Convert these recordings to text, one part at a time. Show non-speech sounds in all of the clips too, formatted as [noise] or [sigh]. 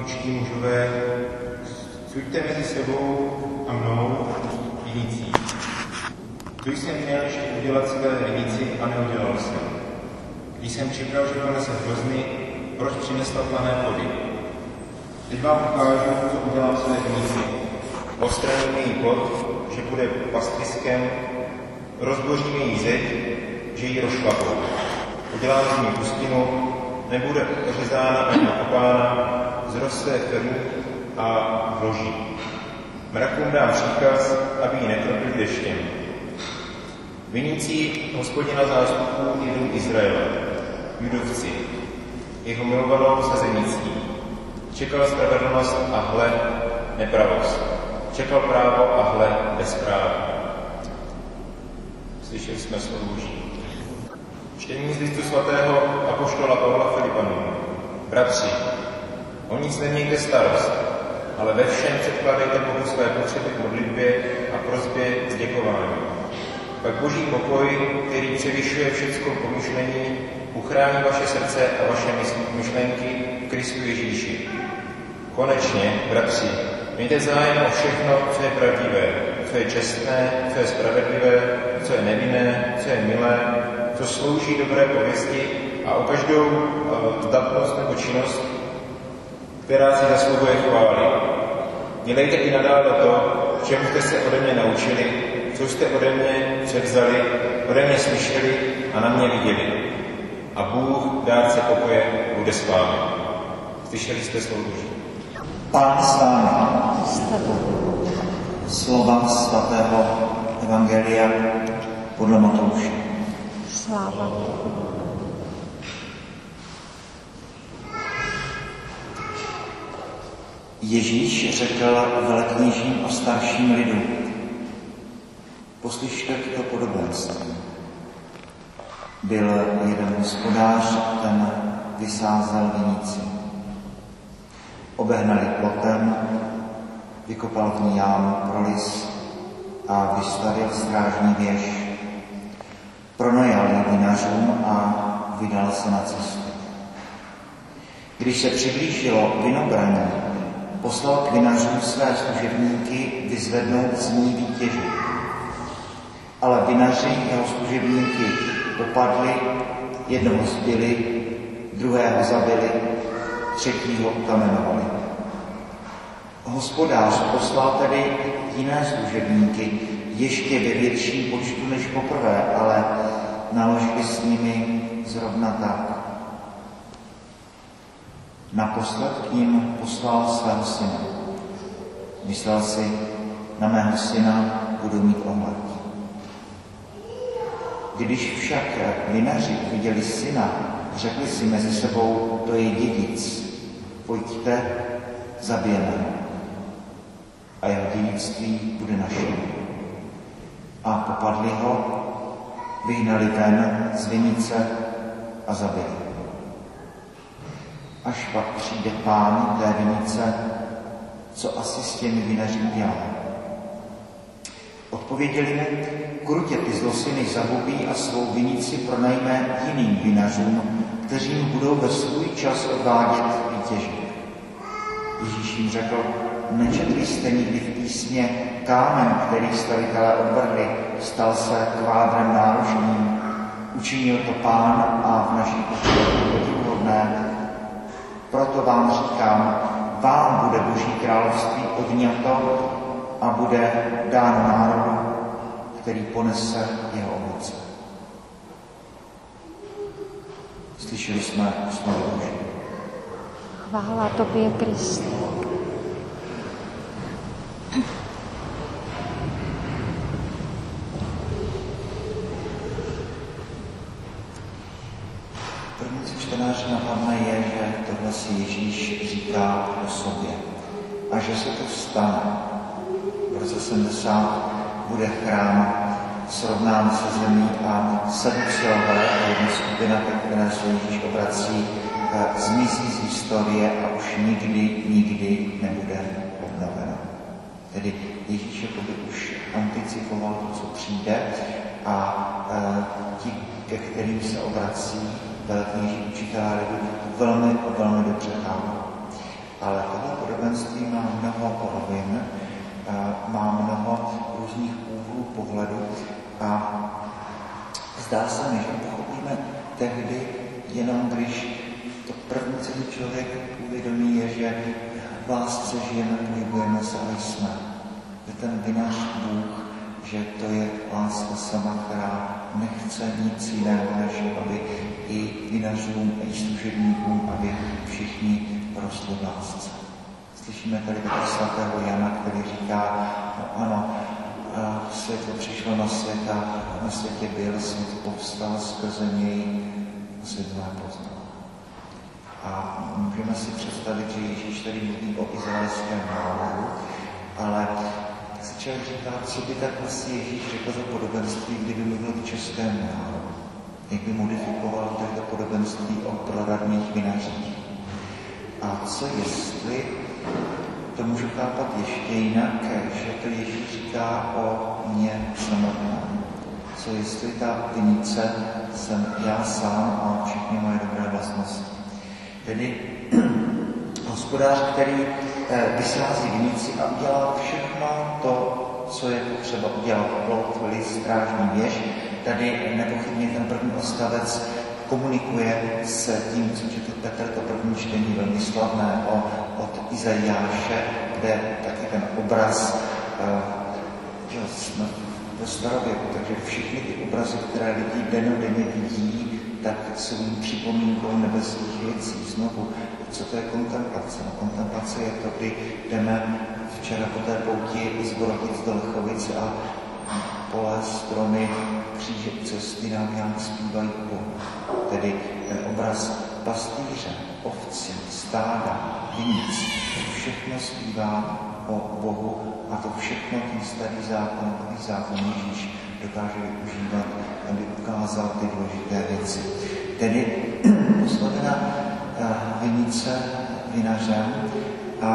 mučtí mužové, suďte mezi sebou a mnou vinící. Tu jsem měl ještě udělat své vinici a neudělal jsem. Když jsem že ponese hrozny, proč přinesla plané plody? Teď vám ukážu, co udělám své vinici. Odstraním její plod, že bude pastviskem, rozbořím její zeď, že ji rozšlapou. Udělám z ní pustinu, nebude ořezána ani zroste krm a vloží. Mrakům dám příkaz, aby ji nekropili deštěm. Vinící hospodina zástupů je dům Izraele, judovci, jeho milovanou sazenicí. Čekal spravedlnost a hle nepravost. Čekal právo a hle bezpráví. Slyšeli jsme slovo Boží. Čtení z listu svatého apoštola Pavla Filipanů. Bratři, o nic nemějte starost, ale ve všem předkládejte Bohu své potřeby k modlitbě a prozbě s děkováním. Pak Boží pokoj, který převyšuje všeckou pomyšlení, uchrání vaše srdce a vaše myšlenky v Kristu Ježíši. Konečně, bratři, mějte zájem o všechno, co je pravdivé, co je čestné, co je spravedlivé, co je nevinné, co je milé, co slouží dobré pověsti a o každou zdatnost nebo činnost, která si zasluhuje chvály. Dělejte i nadále to, čemu jste se ode mě naučili, co jste ode mě převzali, ode mě slyšeli a na mě viděli. A Bůh, dárce pokoje, bude s vámi. Slyšeli jste slovo Boží. Pán s vámi. Slova svatého Evangelia podle Matouše. Sláva Ježíš řekl velekněžím a starším lidu, poslyšte to podobenství. Byl jeden hospodář, ten vysázel vinici. Obehnali plotem, vykopal v ní jámu pro lis a vystavil strážní věž. Pronajal ji vinařům a vydal se na cestu. Když se přiblížilo vinobraní, poslal k vinařům své služebníky vyzvednout z ní výtěží. Ale vinaři jeho služebníky dopadli, jednoho zbyli, druhého zabili, třetího ukamenovali. Hospodář poslal tedy jiné služebníky, ještě ve větším počtu než poprvé, ale naložili s nimi zrovna tak. Naposled k ním poslal svého syna. Myslel si, na mého syna budu mít ohled. Když však vinaři viděli syna, řekli si mezi sebou, to je dědic, pojďte, zabijeme. A jeho dědictví bude naše. A popadli ho, vyhnali ven z vinice a zabili. Až pak přijde pán té vinice, co asi s těmi vinaři udělá. Odpověděli mu, krutě ty zlosyny zahubí a svou vinici pronajme jiným vinařům, kteří mu budou ve svůj čas odvádět výtěží. Ježíš jim řekl, nečetli jste nikdy v písmě, kámen, který stavitelé odvrhli, stal se kvádrem náročným. Učinil to pán a v naší pohodlné. Proto vám říkám, vám bude Boží království odňato a bude dán národu, který ponese jeho ovoce. Slyšeli jsme slovo Boží. Chvála tobě, Kriste. První, co čtenář napadne, je, že tohle si Ježíš říká o sobě a že se to stane. V roce 70 bude chrám srovnán se zemí a sedmcilové a jedna skupina, ke které se Ježíš obrací, zmizí z historie a už nikdy, nikdy nebude obnovena. Tedy Ježíš jakoby už anticipoval to, co přijde a e, ti, ke kterým se obrací velknější učitelé velmi, velmi dobře chápu. Ale tohle podobenství má mnoho polovin, má mnoho různých úhlů pohledu a zdá se mi, že pochopíme tehdy jenom, když to první, co člověk uvědomí, je, že v lásce žijeme, pohybujeme se ale jsme. Je ten vinař Bůh, že to je láska sama, která nechce nic jiného, než aby i vinařům, i služebníkům, aby všichni rostli v lásce. Slyšíme tady taky svatého Jana, který říká, no ano, světlo přišlo na svět a na světě byl, svět povstal skrze něj, svět poznal. A můžeme si představit, že Ježíš tady mluví o izraelském národu, ale si člověk říká, co by tak vlastně Ježíš řekl za podobenství, kdyby mluvil k českému národu. Jak by modifikoval to podobenství o proradných vinařích. A co jestli, to můžu chápat ještě jinak, že to Ježíš říká o mně samotném. Co jestli ta vinice jsem já sám a všechny moje dobré vlastnosti. Tedy hospodář, který eh, vysází vinici a udělá všechno to, co je potřeba udělat, plot, list, strážní věž. Tady nepochybně ten první ostavec komunikuje s tím, co četl Petr, to první čtení velmi slavné o, od Izajáše, kde taky ten obraz, že jsme ve starověku, takže všechny ty obrazy, které lidi denodenně vidí, tak jsou připomínkou nebeských věcí. Znovu, co to je kontemplace? No, kontemplace je to, kdy jdeme včera po té pouti z Borotic do Lechovic a pole, stromy, kříže, cesty nám nějak zpívají Bohu. Tedy ten obraz pastýře, ovci, stáda, vinic, všechno zpívá o Bohu a to všechno ten starý zákon, nový zákon Ježíš dokáže využívat, aby ukázal ty důležité věci. Tedy [clears throat] oslovena eh, vinice vinařem a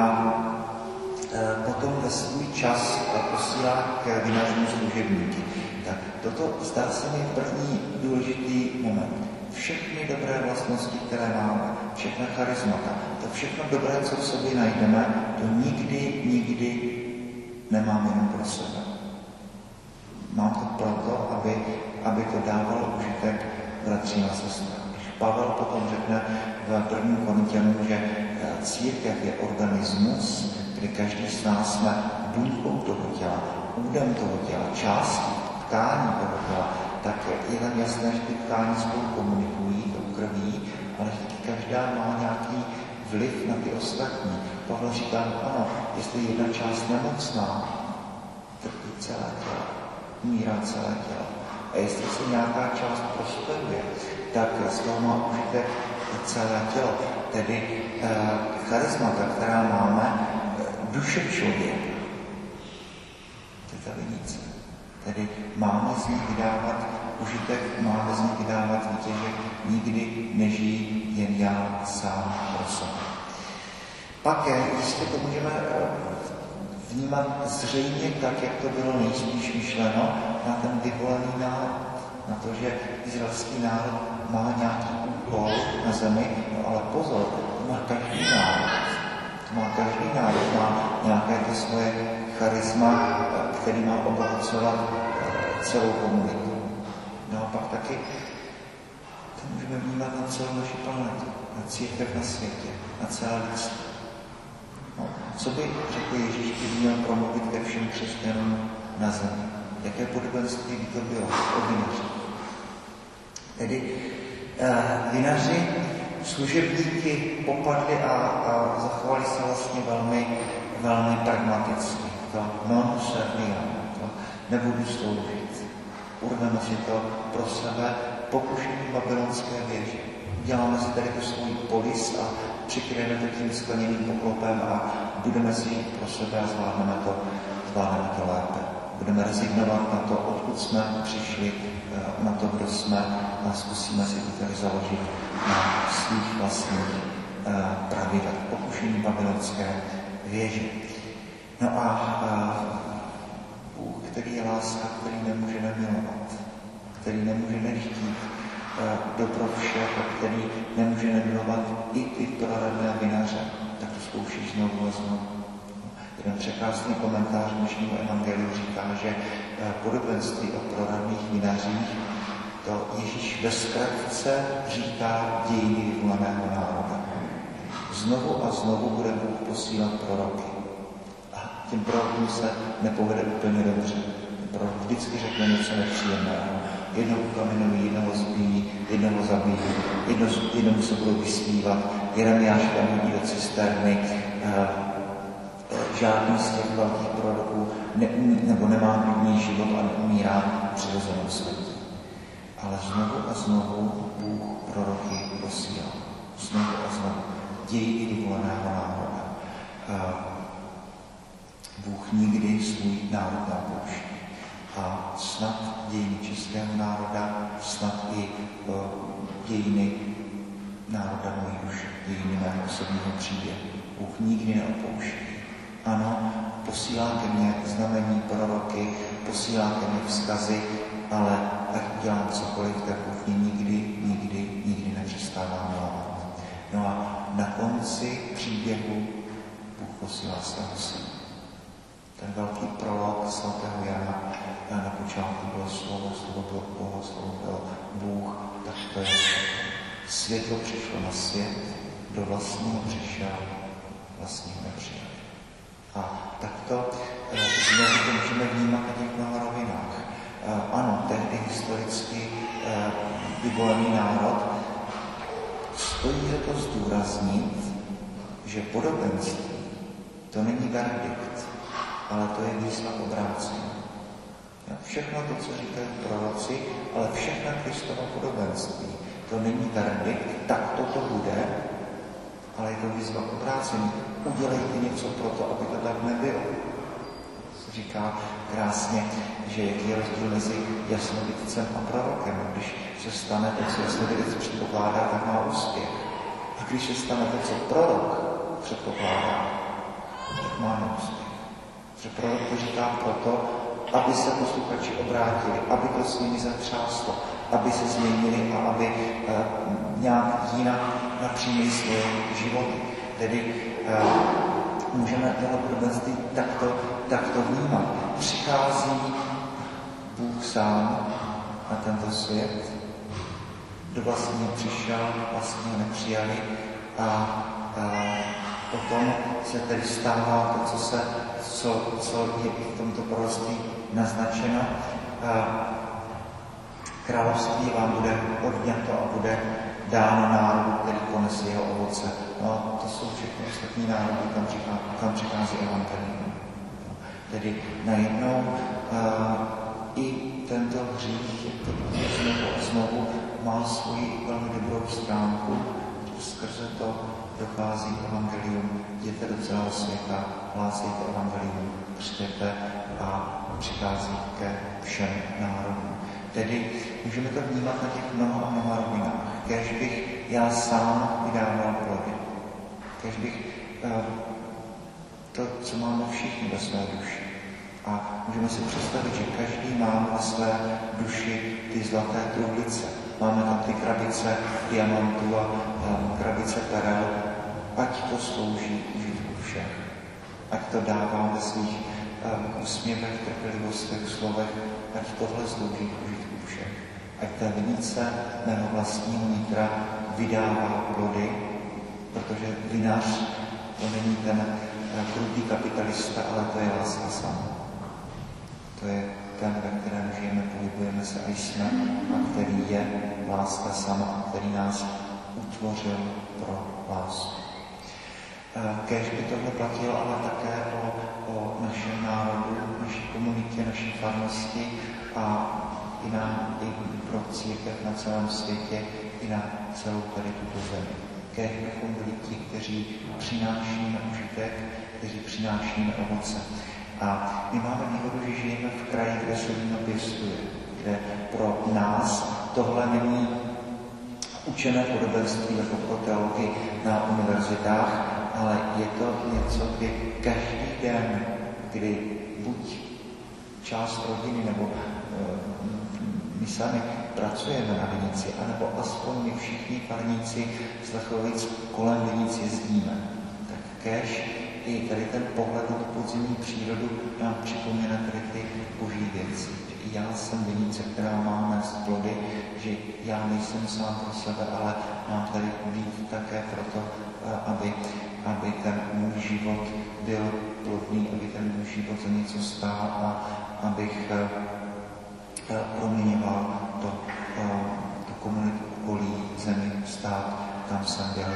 eh, potom ve svůj čas posílá k vinařům služebníky. Tak toto zdá se mi první důležitý moment. Všechny dobré vlastnosti, které máme, všechna charizmata, to všechno dobré, co v sobě najdeme, to nikdy, nikdy nemám jenom pro sebe. Mám to proto, aby, aby to dávalo užitek bratřím a sestrám. Když Pavel potom řekne v prvním Korintianu, že eh, církev je organismus, kdy každý z nás jsme buňkou toho těla, údem toho těla, částí, tkání toho těla, tak je tam jasné, že ty tkání spolu komunikují, to krví, ale každá má nějaký vliv na ty ostatní. Pavel říká, ano, jestli jedna část nemocná, trpí celé tělo, umírá celé tělo. A jestli se nějaká část prosperuje, tak z toho má užitek celé tělo. Tedy eh, charismata, která máme, eh, duše člověka, to je ta vinice. Tedy máme z ní vydávat užitek, máme z ní vydávat výtěžek, nikdy nežijí jen já sám pro sebe. Pak, jestli to můžeme eh, vnímat zřejmě tak, jak to bylo nejspíš myšleno, na ten vyvolený národ, na to, že izraelský národ má nějaký úkol na zemi, no ale pozor, to má každý národ. To má každý národ, má nějaké to svoje charisma, který má obohacovat eh, celou komunitu. No a pak taky to můžeme vnímat na celou naši planetu, na církev na světě, na celé lidstvo. No, co by řekl Ježíš, kdyby měl promluvit ke všem křesťanům na zemi? Jaké podobenství by to bylo o vinaři? Tedy eh, vinaři, služebníky popadli a, a zachovali se vlastně velmi, velmi pragmaticky. To non serviam, to nebudu sloužit. Urveme si to pro sebe, pokušení babylonské věže. Děláme si tady tu svůj polis a přikryjeme to tím skleněným poklopem a budeme si pro sebe a zvládneme to, zvládneme to lépe. Budeme rezignovat na to, odkud jsme přišli, eh, na to, kdo jsme a zkusíme si to tady založit na svých vlastních eh, pravidlech. Pokušení babylonské věže. No a, a Bůh, který je láska, který nemůže nemilovat, který nemůže nechtít, dobro všech, který nemůže nemilovat i ty proradné vinaře, tak to zkouší znovu a znovu. Jeden překrásný komentář dnešního evangeliu říká, že eh, podobenství o proradných vinařích To Ježíš ve zkratce říká dějiny vyvolaného národa. Znovu a znovu bude Bůh posílat proroky. A těm prorokům se nepovede úplně dobře. Prorok vždycky řekne něco nepříjemného. Jednoho ukamenují, jednoho zbíjí, jednoho zabijí, jedno, jednomu se budou vysmívat. Jeremiáš tam hodí do cisterny. Žádný z těch velkých proroků ne, nebo nemá klidný život a neumírá přirozenou smrtí. Ale znovu a znovu Bůh proroky posílal. Znovu a znovu. Děj vyvoleného národa. Bůh nikdy svůj národ neopouští. A snad dějiny českého národa, snad i dějiny národa už, dějiny mého osobního příběhu. Bůh nikdy neopouští. Ano, posílá ke mně znamení proroky, posílá ke mně vzkazy, ale ať dělám cokoliv, tak Bůh mě nikdy, nikdy, nikdy nepřestává milovat. No a na konci příběhu Bůh posílá svého syna. Ten velký prolog svatého Jana na počátku bylo slovo, slovo bylo Boha, slovo byl Bůh, tak to je světlo přišlo na svět, do vlastního přišel, vlastního nepřijal. A takto eh, znovu to můžeme vnímat na těch mnoha rovinách. Eh, ano, tehdy historicky eh, vyvolený národ stojí za to zdůraznit, že podobenství to není verdikt, ale to je výzva obrácení. Všechno to, co říkají proroci, ale všechna Kristova podobenství, to není verdikt, tak toto bude, ale je to výzva obrácení. Udělejte něco pro to, aby to tak nebylo. Říká krásně, že jaký je rozdíl mezi jasnovidcem a prorokem. Když se stane to, co jasnovidec předpokládá, tak má úspěch. A když se stane to, co prorok předpokládá, tak má neúspěch. Že prorok to říká proto, aby se posluchači obrátili, aby to s nimi zatřáslo, aby se změnili a aby uh, nějak jinak napřímili svoje životy. Tedy uh, můžeme tohle podobenství takto, takto vnímat. Přichází Bůh sám na tento svět, do vlastního přišel, vlastního nepřijali a, a potom se tedy stává to, co, se, co, co je v tomto proroctví naznačeno. A, království vám bude odňato a bude dáno národu, který ponese jeho ovoce. No, to jsou všechny ostatní národy, kam, přichází, kam přichází evangelium. Tedy najednou uh, i tento hřích, znovu a znovu, má svoji velmi dobrou stránku. Skrze to dochází evangelium, jděte do celého světa, hlásejte evangelium, křtěte a přichází ke všem národům. Tedy můžeme to vnímat na těch mnoha a mnoha rovinách. Kež bych já sám vydával plody. Kež bych uh, to, co máme všichni ve své duši. A můžeme si představit, že každý má ve své duši ty zlaté truhlice. Máme tam ty krabice diamantů a um, krabice perel. Ať to slouží užitku všech. Ať to dává ve svých um, úsměvech, trpělivostech, slovech. Ať tohle slouží užitku ať ta vinice mého vlastního nitra vydává plody, protože vinař to není ten eh, krutý kapitalista, ale to je láska sama. To je ten, ve kterém žijeme, pohybujeme se a jsme, a který je láska sama, který nás utvořil pro lásku. Eh, Kéž by tohle platilo ale také o, o našem národu, naší komunitě, naší farnosti a i na, i pro církev na celém světě, i na celou tady tuto zemi. Kéž bychom byli ti, kteří přinášíme užitek, kteří přinášíme ovoce. A my máme výhodu, že žijeme v kraji, kde se víno pěstuje, kde pro nás tohle není učené podobenství jako pro teologii na univerzitách, ale je to něco, kdy každý den, kdy buď část rodiny nebo my sami pracujeme na Vinici, anebo aspoň my všichni farníci z Lechovic kolem Vinic jezdíme. Tak Kež i tady ten pohled na podzimní přírodu nám připomíná tady ty boží věci. Já jsem vinice, která má nést plody, že já nejsem sám pro sebe, ale mám tady být také proto, eh, aby, aby ten můj život byl plodný, aby ten můj život za něco stál a abych eh, proměňoval to, tu komunitu okolí zemi, stát, kam jsem byl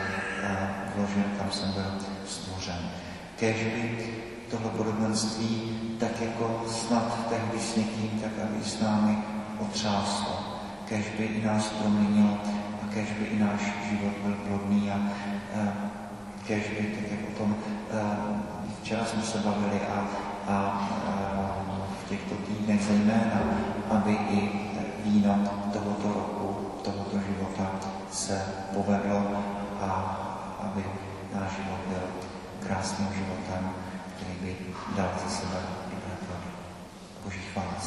vložen, kam jsem byl stvořen. Kež by tohle podobenství, tak jako snad tehdy s někým, tak aby s námi otřáslo. Kež by i nás proměnilo a kež by i náš život byl plodný a, kež by, tak jak o tom včera jsme se bavili a, a, a těchto týdnech zejména, aby i víno tohoto roku, tohoto života se povedlo a aby náš život byl krásným životem, který by dal ze sebe dobré plody. Boží chvála